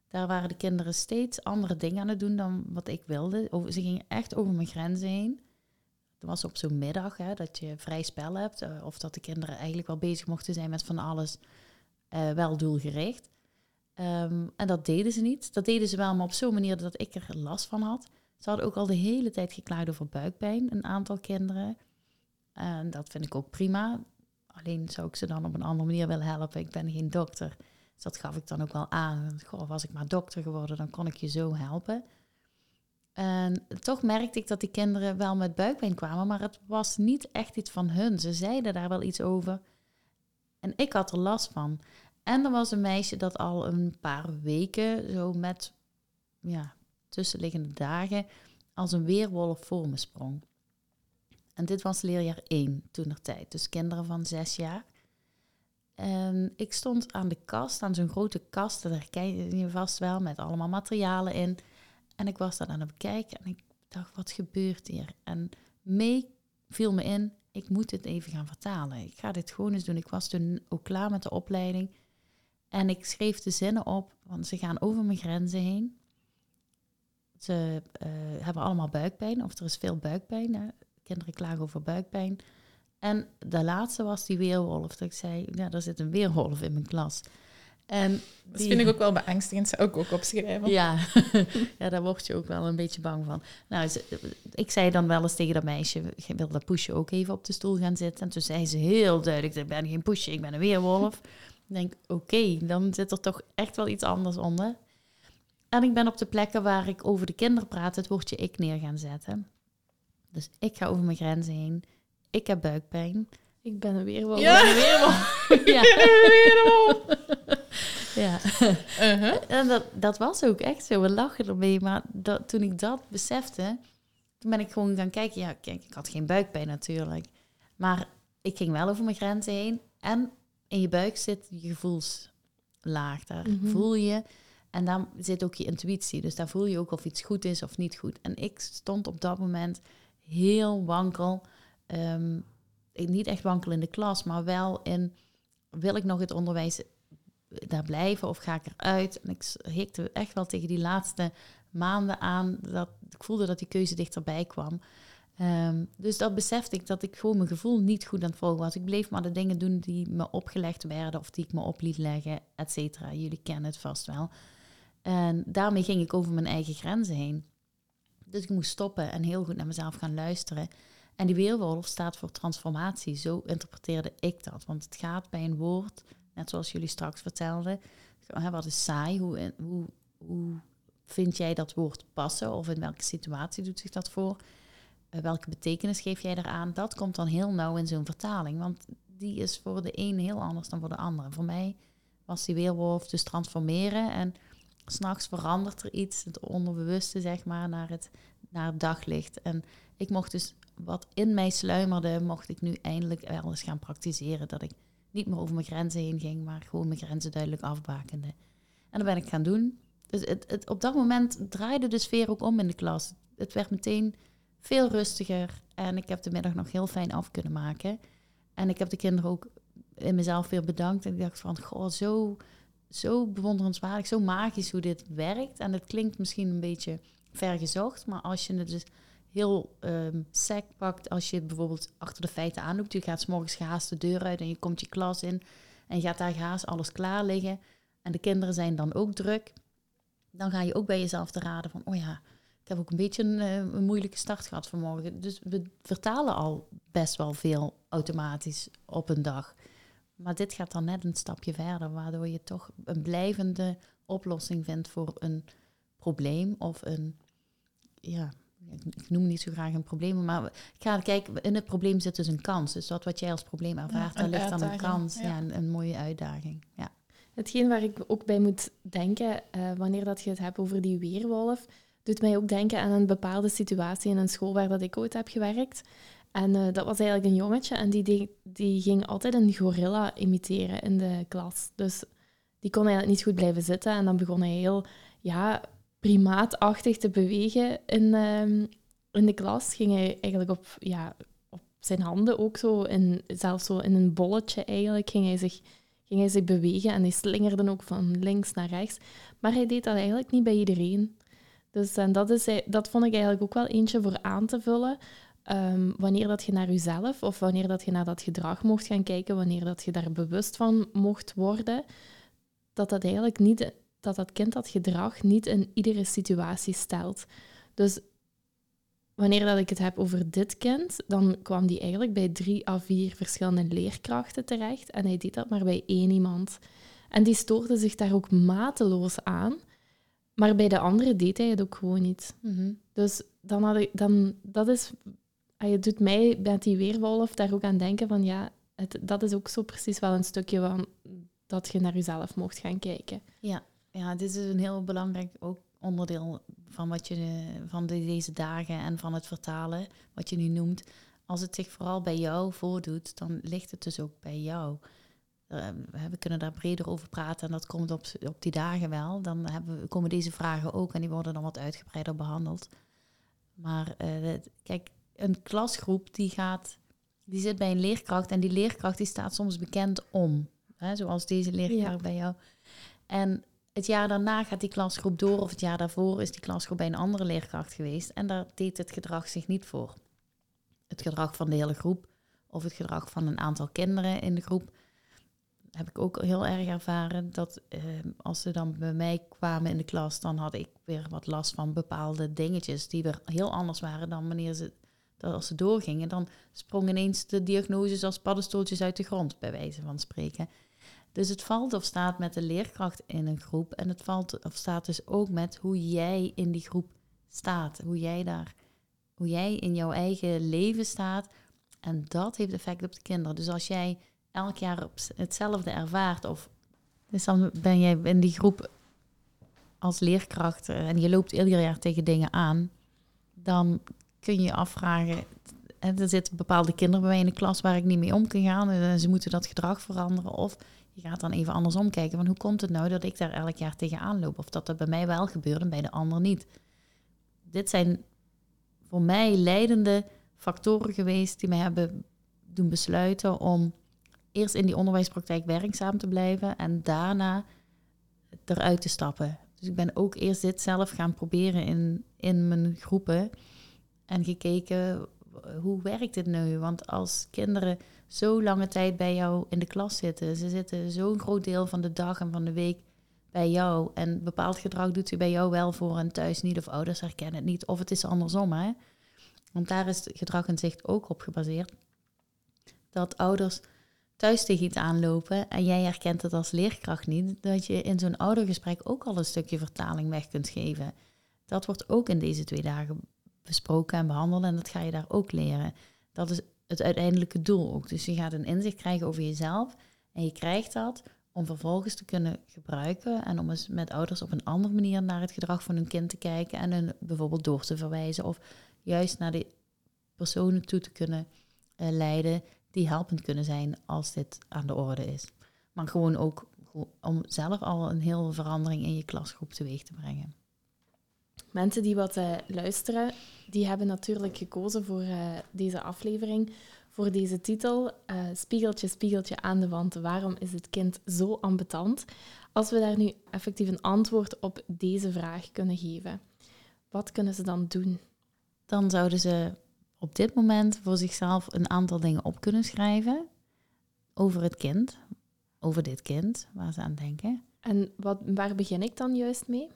Daar waren de kinderen steeds andere dingen aan het doen dan wat ik wilde. ze gingen echt over mijn grenzen heen. Het was op zo'n middag hè, dat je vrij spel hebt. Uh, of dat de kinderen eigenlijk wel bezig mochten zijn met van alles. Uh, wel doelgericht. Um, en dat deden ze niet. Dat deden ze wel, maar op zo'n manier dat ik er last van had. Ze hadden ook al de hele tijd geklaagd over buikpijn, een aantal kinderen. En dat vind ik ook prima. Alleen zou ik ze dan op een andere manier willen helpen. Ik ben geen dokter. Dus dat gaf ik dan ook wel aan. Goh, was ik maar dokter geworden, dan kon ik je zo helpen. En toch merkte ik dat die kinderen wel met buikpijn kwamen, maar het was niet echt iets van hun. Ze zeiden daar wel iets over. En ik had er last van. En er was een meisje dat al een paar weken zo met ja, tussenliggende dagen als een weerwolf voor me sprong. En dit was leerjaar 1 toen er tijd, dus kinderen van 6 jaar. En ik stond aan de kast, aan zo'n grote kast, dat herken je vast wel, met allemaal materialen in. En ik was daar aan het bekijken en ik dacht, wat gebeurt hier? En mee viel me in, ik moet dit even gaan vertalen. Ik ga dit gewoon eens doen. Ik was toen ook klaar met de opleiding. En ik schreef de zinnen op, want ze gaan over mijn grenzen heen. Ze uh, hebben allemaal buikpijn, of er is veel buikpijn. Kinderen klagen over buikpijn. En de laatste was die weerwolf. Dat ik zei, ja, er zit een weerwolf in mijn klas. En dat vind ik ook wel beangstigend, zou ik ook opschrijven. Ja. (laughs) ja, daar word je ook wel een beetje bang van. Nou, ik zei dan wel eens tegen dat meisje, wil dat poesje ook even op de stoel gaan zitten? En toen zei ze heel duidelijk, ik ben geen poesje, ik ben een weerwolf. Ik denk, oké, dan zit er toch echt wel iets anders onder. En ik ben op de plekken waar ik over de kinderen praat, het woordje ik neer gaan zetten. Dus ik ga over mijn grenzen heen. Ik heb buikpijn. Ik ben een weerwolf. Ja, een weerwolf. (laughs) ja. (laughs) ja. Uh-huh. En dat, dat was ook echt zo. We lachen ermee. Maar dat, toen ik dat besefte, toen ben ik gewoon gaan kijken. Ja, kijk, ik had geen buikpijn natuurlijk. Maar ik ging wel over mijn grenzen heen. En in je buik zit je gevoelslaag. Daar Mhm. voel je. En daar zit ook je intuïtie. Dus daar voel je ook of iets goed is of niet goed. En ik stond op dat moment heel wankel. Ehm, niet echt wankel in de klas, maar wel in... Wil ik nog het onderwijs daar blijven of ga ik eruit? En ik hikte echt wel tegen die laatste maanden aan. Dat, ik voelde dat die keuze dichterbij kwam. Ehm, dus dat besefte ik dat ik gewoon mijn gevoel niet goed aan het volgen was. Ik bleef maar de dingen doen die me opgelegd werden of die ik me op liet leggen, et cetera. Jullie kennen het vast wel. En daarmee ging ik over mijn eigen grenzen heen. Dus ik moest stoppen en heel goed naar mezelf gaan luisteren. En die weerwolf staat voor transformatie. Zo interpreteerde ik dat. Want het gaat bij een woord, net zoals jullie straks vertelden. Wat is saai? Hoe, hoe, hoe vind jij dat woord passen? Of in welke situatie doet zich dat voor? Eh, welke betekenis geef jij eraan? Dat komt dan heel nauw in zo'n vertaling. Want die is voor de een heel anders dan voor de ander. Voor mij was die weerwolf dus transformeren. En s'nachts verandert er iets, het onderbewuste zeg maar, naar het, naar het daglicht. En ik mocht dus wat in mij sluimerde, mocht ik nu eindelijk wel eens gaan praktiseren. Dat ik niet meer over mijn grenzen heen ging, maar gewoon mijn grenzen duidelijk afbakende. En dat ben ik gaan doen. Dus het, het, op dat moment draaide de sfeer ook om in de klas. Het werd meteen veel rustiger en ik heb de middag nog heel fijn af kunnen maken. En ik heb de kinderen ook in mezelf weer bedankt. En ik dacht van, goh, zo, zo bewonderenswaardig, zo magisch hoe dit werkt. En het klinkt misschien een beetje vergezocht, maar als je het dus heel ehm sec pakt, als je bijvoorbeeld achter de feiten aandoet, je gaat 's morgens gehaast de deur uit en je komt je klas in en je gaat daar gehaast alles klaar liggen en de kinderen zijn dan ook druk, dan ga je ook bij jezelf te raden van, oh ja, ik heb ook een beetje een, eh, een moeilijke start gehad vanmorgen. Dus we vertalen al best wel veel automatisch op een dag. Maar dit gaat dan net een stapje verder, waardoor je toch een blijvende oplossing vindt voor een probleem of een, ja, ik- noem niet zo graag een probleem, maar ik ga kijken, in het probleem zit dus een kans. Dus dat wat jij als probleem ervaart, Ja, daar ligt dan een kans. Ja, ja. een, een mooie uitdaging. Ja. Hetgeen waar ik ook bij moet denken, eh, wanneer dat je het hebt over die weerwolf, doet mij ook denken aan een bepaalde situatie in een school waar dat ik ooit heb gewerkt. En eh, dat was eigenlijk een jongetje en die, die ging altijd een gorilla imiteren in de klas. Dus die kon eigenlijk niet goed blijven zitten en dan begon hij heel ja, primaatachtig te bewegen in, ehm, in de klas. Ging hij eigenlijk op, ja, op zijn handen ook zo, in, zelfs zo in een bolletje eigenlijk, ging hij zich ging hij zich bewegen en hij slingerde ook van links naar rechts. Maar hij deed dat eigenlijk niet bij iedereen. Dus en dat, is, dat vond ik eigenlijk ook wel eentje voor aan te vullen. Ehm, wanneer dat je naar jezelf of wanneer dat je naar dat gedrag mocht gaan kijken, wanneer dat je daar bewust van mocht worden, dat dat eigenlijk niet, dat dat kind dat gedrag niet in iedere situatie stelt. Dus wanneer dat ik het heb over dit kind, dan kwam die eigenlijk bij drie à vier verschillende leerkrachten terecht. En hij deed dat maar bij één iemand. En die stoorde zich daar ook mateloos aan. Maar bij de andere deed hij het ook gewoon niet. Mhm. Dus dan had ik, dan, dat is, ah, je doet mij met die weerwolf daar ook aan denken van ja, het, dat is ook zo precies wel een stukje van dat je naar jezelf mocht gaan kijken. Ja, dit is een heel belangrijk ook onderdeel van, wat je, van de- deze dagen en van het vertalen, wat je nu noemt. Als het zich vooral bij jou voordoet, dan ligt het dus ook bij jou. Eh, we kunnen daar breder over praten en dat komt op, op die dagen wel. Dan we, komen deze vragen ook en die worden dan wat uitgebreider behandeld. Maar eh, het- kijk, een klasgroep die gaat, die zit bij een leerkracht en die leerkracht die staat soms bekend om. Hè, zoals deze leerkracht Ja. bij jou. En het jaar daarna gaat die klasgroep door, of het jaar daarvoor is die klasgroep bij een andere leerkracht geweest. En daar deed het gedrag zich niet voor. Het gedrag van de hele groep, of het gedrag van een aantal kinderen in de groep, heb ik ook heel erg ervaren. Dat eh, als ze dan bij mij kwamen in de klas, dan had ik weer wat last van bepaalde dingetjes die weer heel anders waren dan wanneer ze, dat als ze doorgingen. Dan sprongen ineens de diagnoses als paddenstoeltjes uit de grond, bij wijze van spreken. Dus het valt of staat met de leerkracht in een groep. En het valt of staat dus ook met hoe jij in die groep staat. Hoe jij daar, hoe jij in jouw eigen leven staat. En dat heeft effect op de kinderen. Dus als jij elk jaar hetzelfde ervaart, of dus dan ben jij in die groep als leerkracht eh, en je loopt ieder jaar tegen dingen aan, dan kun je je afvragen. En er zitten bepaalde kinderen bij mij in de klas waar ik niet mee om kan gaan. En ze moeten dat gedrag veranderen. Of je gaat dan even andersom kijken. Van hoe komt het nou dat ik daar elk jaar tegenaan loop? Of dat dat bij mij wel gebeurt en bij de ander niet. Dit zijn voor mij leidende factoren geweest die mij hebben doen besluiten om eerst in die onderwijspraktijk werkzaam te blijven en daarna eruit te stappen. Dus ik ben ook eerst dit zelf gaan proberen in, in mijn groepen en gekeken hoe werkt dit nu? Want als kinderen zo lange tijd bij jou in de klas zitten, ze zitten zo'n groot deel van de dag en van de week bij jou en bepaald gedrag doet ze bij jou wel voor en thuis niet of ouders herkennen het niet of het is andersom hè. Want daar is gedrag en zicht ook op gebaseerd. Dat ouders thuis tegen iets aanlopen en jij herkent het als leerkracht niet, dat je in zo'n oudergesprek ook al een stukje vertaling weg kunt geven. Dat wordt ook in deze twee dagen besproken en behandeld en dat ga je daar ook leren. Dat is het uiteindelijke doel ook. Dus je gaat een inzicht krijgen over jezelf en je krijgt dat om vervolgens te kunnen gebruiken en om eens met ouders op een andere manier naar het gedrag van hun kind te kijken en hun bijvoorbeeld door te verwijzen of juist naar de personen toe te kunnen uh, leiden die helpend kunnen zijn als dit aan de orde is. Maar gewoon ook om zelf al een hele verandering in je klasgroep teweeg te brengen. Mensen die wat uh, luisteren, die hebben natuurlijk gekozen voor uh, deze aflevering, voor deze titel. Uh, spiegeltje, spiegeltje aan de wand. Waarom is het kind zo ambetant? Als we daar nu effectief een antwoord op deze vraag kunnen geven, wat kunnen ze dan doen? Dan zouden ze op dit moment voor zichzelf een aantal dingen op kunnen schrijven over het kind, over dit kind, waar ze aan denken. En wat, waar begin ik dan juist mee?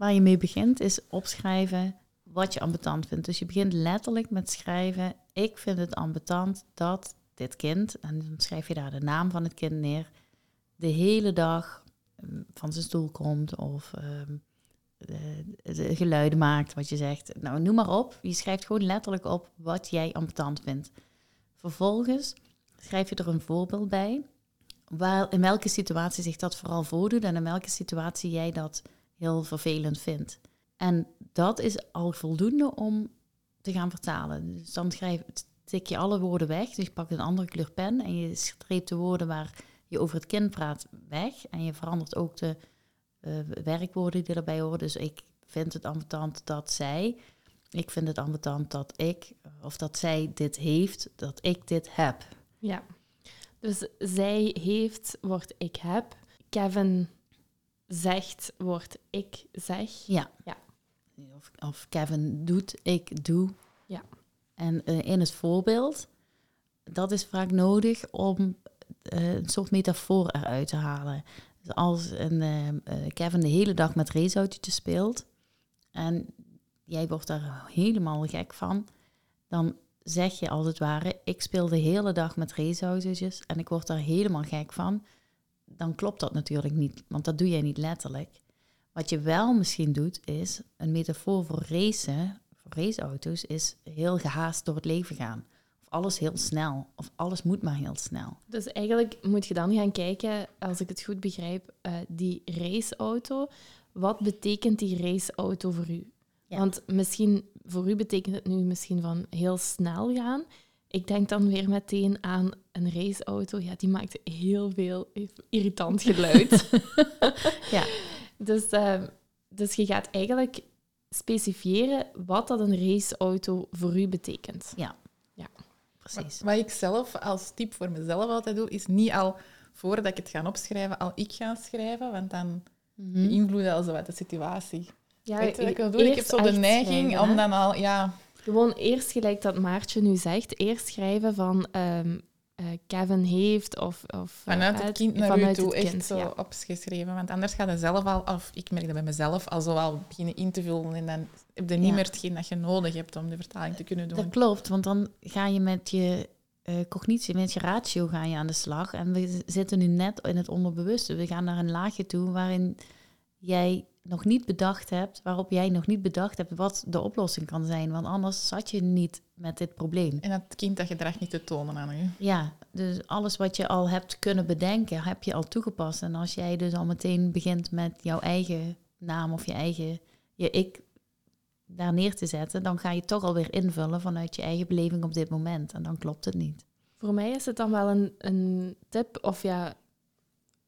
Waar je mee begint is opschrijven wat je ambetant vindt. Dus je begint letterlijk met schrijven: Ik vind het ambetant dat dit kind, en dan schrijf je daar de naam van het kind neer, de hele dag mm, van zijn stoel komt of um, de geluiden maakt, wat je zegt. Nou, noem maar op. Je schrijft gewoon letterlijk op wat jij ambetant vindt. Vervolgens schrijf je er een voorbeeld bij. Waar, in welke situatie zich dat vooral voordoet en in welke situatie jij dat heel vervelend vindt. En dat is al voldoende om te gaan vertalen. Dus dan schrijf, tik je alle woorden weg. Dus je een andere kleur pen en je streept de woorden waar je over het kind praat weg. En je verandert ook de uh, werkwoorden die erbij horen. Dus ik vind het ambetant dat zij. Ik vind het ambetant dat ik, of dat zij dit heeft, dat ik dit heb. Ja. Dus zij heeft, wordt ik heb. Kevin zegt, wordt ik zeg. Ja. ja. Of, of Kevin doet, ik doe. Ja. En uh, in het voorbeeld, dat is vaak nodig om uh, een soort metafoor eruit te halen. Dus als een, uh, Kevin de hele dag met raceautootjes speelt en jij wordt daar helemaal gek van, dan zeg je als het ware, ik speel de hele dag met raceautootjes en ik word daar helemaal gek van. Dan klopt dat natuurlijk niet, want dat doe jij niet letterlijk. Wat je wel misschien doet, is een metafoor voor racen, voor raceauto's, is heel gehaast door het leven gaan alles heel snel. Of alles moet maar heel snel. Dus eigenlijk moet je dan gaan kijken, als ik het goed begrijp, uh, die raceauto. Wat betekent die raceauto voor u? Want misschien, voor u betekent het nu misschien van heel snel gaan. Ik denk dan weer meteen aan een raceauto. Ja, die maakt heel veel irritant geluid. (laughs) ja. Dus, uh, dus je gaat eigenlijk specifieren wat dat een raceauto voor u betekent. Ja. Ja. Precies. Wat ik zelf als tip voor mezelf altijd doe, is niet al voordat ik het ga opschrijven, al ik ga schrijven, want dan mm -hmm. beïnvloedt al zo wat de situatie. Ja, Weet je wat ik wil doen? Ik heb zo de neiging om dan al, ja... Gewoon eerst, gelijk dat Maartje nu zegt, eerst schrijven van um, uh, Kevin heeft of... of vanuit het kind naar vanuit u toe, echt kind, zo ja. opgeschreven. Want anders gaat je zelf al, of ik merk dat bij mezelf, al zo al beginnen in te vullen en dan heb je niet ja. meer hetgeen dat je nodig hebt om de vertaling te kunnen doen. Dat klopt, want dan ga je met je uh, cognitie, met je ratio ga je aan de slag. En we zitten nu net in het onderbewuste. We gaan naar een laagje toe waarin jij nog niet bedacht hebt, waarop jij nog niet bedacht hebt wat de oplossing kan zijn. Want anders zat je niet met dit probleem. En het kind dat gedrag niet te tonen aan je. Ja, dus alles wat je al hebt kunnen bedenken, heb je al toegepast. En als jij dus al meteen begint met jouw eigen naam of je eigen je ik daar neer te zetten, dan ga je toch alweer invullen vanuit je eigen beleving op dit moment. En dan klopt het niet. Voor mij is het dan wel een, een tip of ja,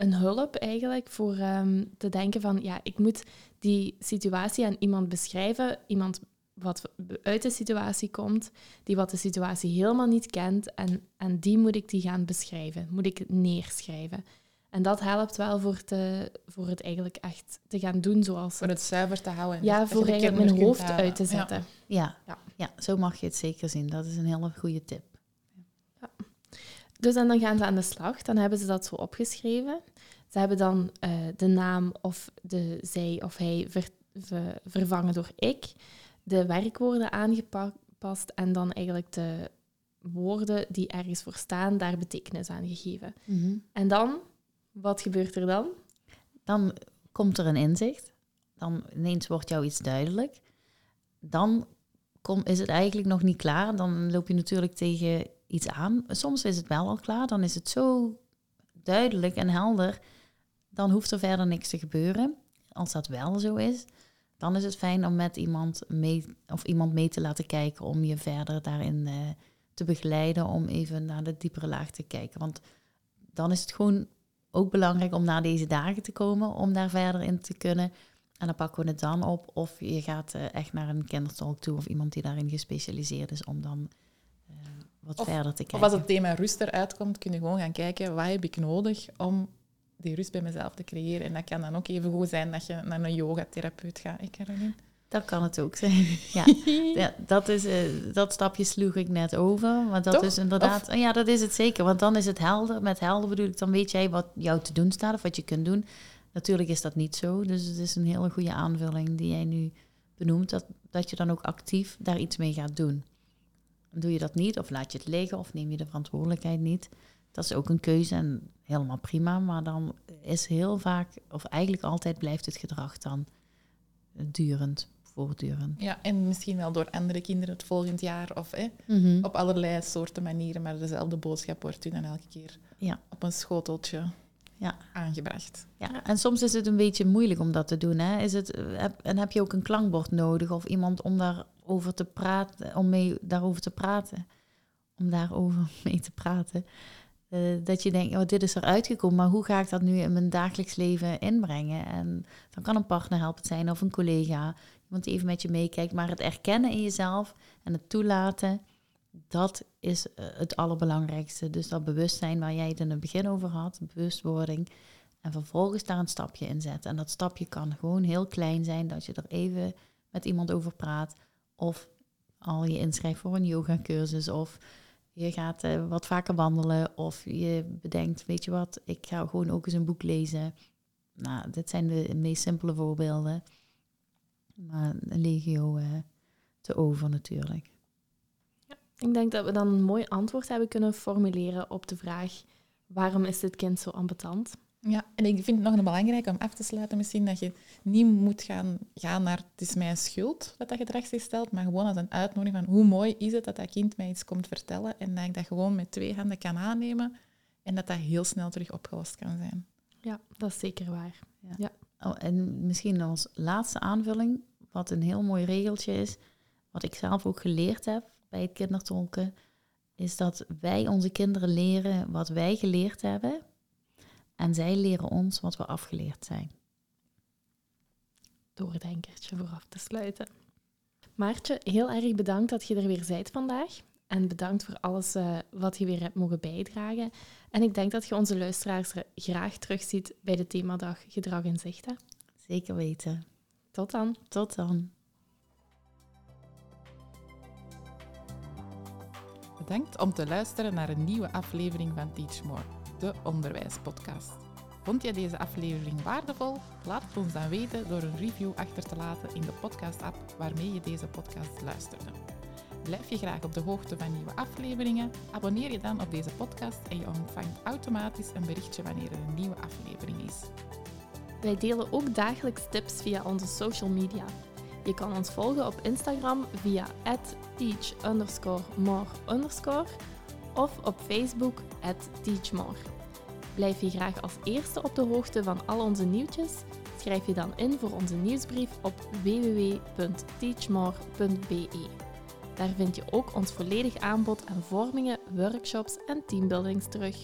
een hulp eigenlijk voor ehm, te denken van ja, ik moet die situatie aan iemand beschrijven, iemand wat uit de situatie komt, die wat de situatie helemaal niet kent en, en die moet ik die gaan beschrijven, moet ik neerschrijven. En dat helpt wel voor, te, voor het eigenlijk echt te gaan doen zoals... Voor het zuiver te houden. Ja, voor eigenlijk mijn hoofd halen. uit te Ja. zetten. Ja, Ja. ja. zo mag je het zeker zien. Dat is een hele goede tip. Dus en dan gaan ze aan de slag. Dan hebben ze dat zo opgeschreven. Ze hebben dan eh, de naam of de zij of hij ver- ver- vervangen door ik. De werkwoorden aangepast en dan eigenlijk de woorden die ergens voor staan, daar betekenis aan gegeven. En dan, wat gebeurt er dan? Dan komt er een inzicht. Dan ineens wordt jou iets duidelijk. Dan kom, is het eigenlijk nog niet klaar. Dan loop je natuurlijk tegen iets aan. Soms is het wel al klaar. Dan is het zo duidelijk en helder. Dan hoeft er verder niks te gebeuren. Als dat wel zo is, dan is het fijn om met iemand mee, of iemand mee te laten kijken om je verder daarin eh, te begeleiden, om even naar de diepere laag te kijken. Want dan is het gewoon ook belangrijk om naar deze dagen te komen, om daar verder in te kunnen. En dan pakken we het dan op. Of je gaat eh, echt naar een kindertolk toe of iemand die daarin gespecialiseerd is om dan eh, wat Of- verder te Of kijken. als het thema rust eruit komt, kun je gewoon gaan kijken wat heb ik nodig om die rust bij mezelf te creëren. En dat kan dan ook even goed zijn dat je naar een yogatherapeut gaat. Ik Caroline. Dat kan het ook zijn. (laughs) ja. (laughs) ja, dat, is, eh, dat stapje sloeg ik net over. Maar dat Toch? is inderdaad... Ja, dat is het zeker. Want dan is het helder. Met helder bedoel ik, dan weet jij wat jou te doen staat of wat je kunt doen. Natuurlijk is dat niet zo. Dus het is een hele goede aanvulling die jij nu benoemt. Dat, dat je dan ook actief daar iets mee gaat doen. Doe je dat niet of laat je het liggen of neem je de verantwoordelijkheid niet. Dat is ook een keuze en helemaal prima. Maar dan is heel vaak, of eigenlijk altijd blijft het gedrag dan durend, voortdurend. Ja, en misschien wel door andere kinderen het volgend jaar of hè, Mhm. op allerlei soorten manieren, maar dezelfde boodschap wordt u dan elke keer Ja. op een schoteltje Ja. aangebracht. Ja, en soms is het een beetje moeilijk om dat te doen. Hè? Is het, heb, en heb je ook een klankbord nodig of iemand om daarover te praten, om mee daarover te praten, om daarover (laughs) mee te praten. Eh, dat je denkt, oh, dit is eruit gekomen, maar hoe ga ik dat nu in mijn dagelijks leven inbrengen? En dan kan een partner helpend zijn of een collega, iemand die even met je meekijkt. Maar het erkennen in jezelf en het toelaten, dat is eh, het allerbelangrijkste. Dus dat bewustzijn waar jij het in het begin over had, bewustwording. En vervolgens daar een stapje in zetten. En dat stapje kan gewoon heel klein zijn, dat je er even met iemand over praat. Of al je inschrijft voor een yogacursus. Of je gaat eh, wat vaker wandelen. Of je bedenkt, weet je wat, ik ga gewoon ook eens een boek lezen. Nou, dit zijn de meest simpele voorbeelden. Maar een legio eh, te over natuurlijk. Ik denk dat we dan een mooi antwoord hebben kunnen formuleren op de vraag waarom is dit kind zo ambetant? Ja, en ik vind het nog een belangrijk om af te sluiten misschien dat je niet moet gaan, gaan naar het is mijn schuld dat dat gedrag zich stelt, maar gewoon als een uitnodiging van hoe mooi is het dat dat kind mij iets komt vertellen en dat ik dat gewoon met twee handen kan aannemen en dat dat heel snel terug opgelost kan zijn. Ja, dat is zeker waar. Oh, en misschien als laatste aanvulling, wat een heel mooi regeltje is, wat ik zelf ook geleerd heb bij het kindertolken, is dat wij onze kinderen leren wat wij geleerd hebben en zij leren ons wat we afgeleerd zijn. Doordenkertje voor af te sluiten. Maartje, heel erg bedankt dat je er weer bent vandaag. En bedankt voor alles eh, wat je weer hebt mogen bijdragen. En ik denk dat je onze luisteraars er graag terugziet bij de themadag Gedrag in Zicht. hè. Zeker weten. Tot dan. Tot dan. Bedankt om te luisteren naar een nieuwe aflevering van Teach More, de onderwijspodcast. Vond je deze aflevering waardevol? Laat het ons dan weten door een review achter te laten in de podcast-app waarmee je deze podcast luisterde. Blijf je graag op de hoogte van nieuwe afleveringen? Abonneer je dan op deze podcast en je ontvangt automatisch een berichtje wanneer er een nieuwe aflevering is. Wij delen ook dagelijks tips via onze social media. Je kan ons volgen op Instagram via teach more of op Facebook teachmore. Blijf je graag als eerste op de hoogte van al onze nieuwtjes? schrijf je dan in voor onze nieuwsbrief op www.teachmore.be. Daar vind je ook ons volledig aanbod aan vormingen, workshops en teambuildings terug.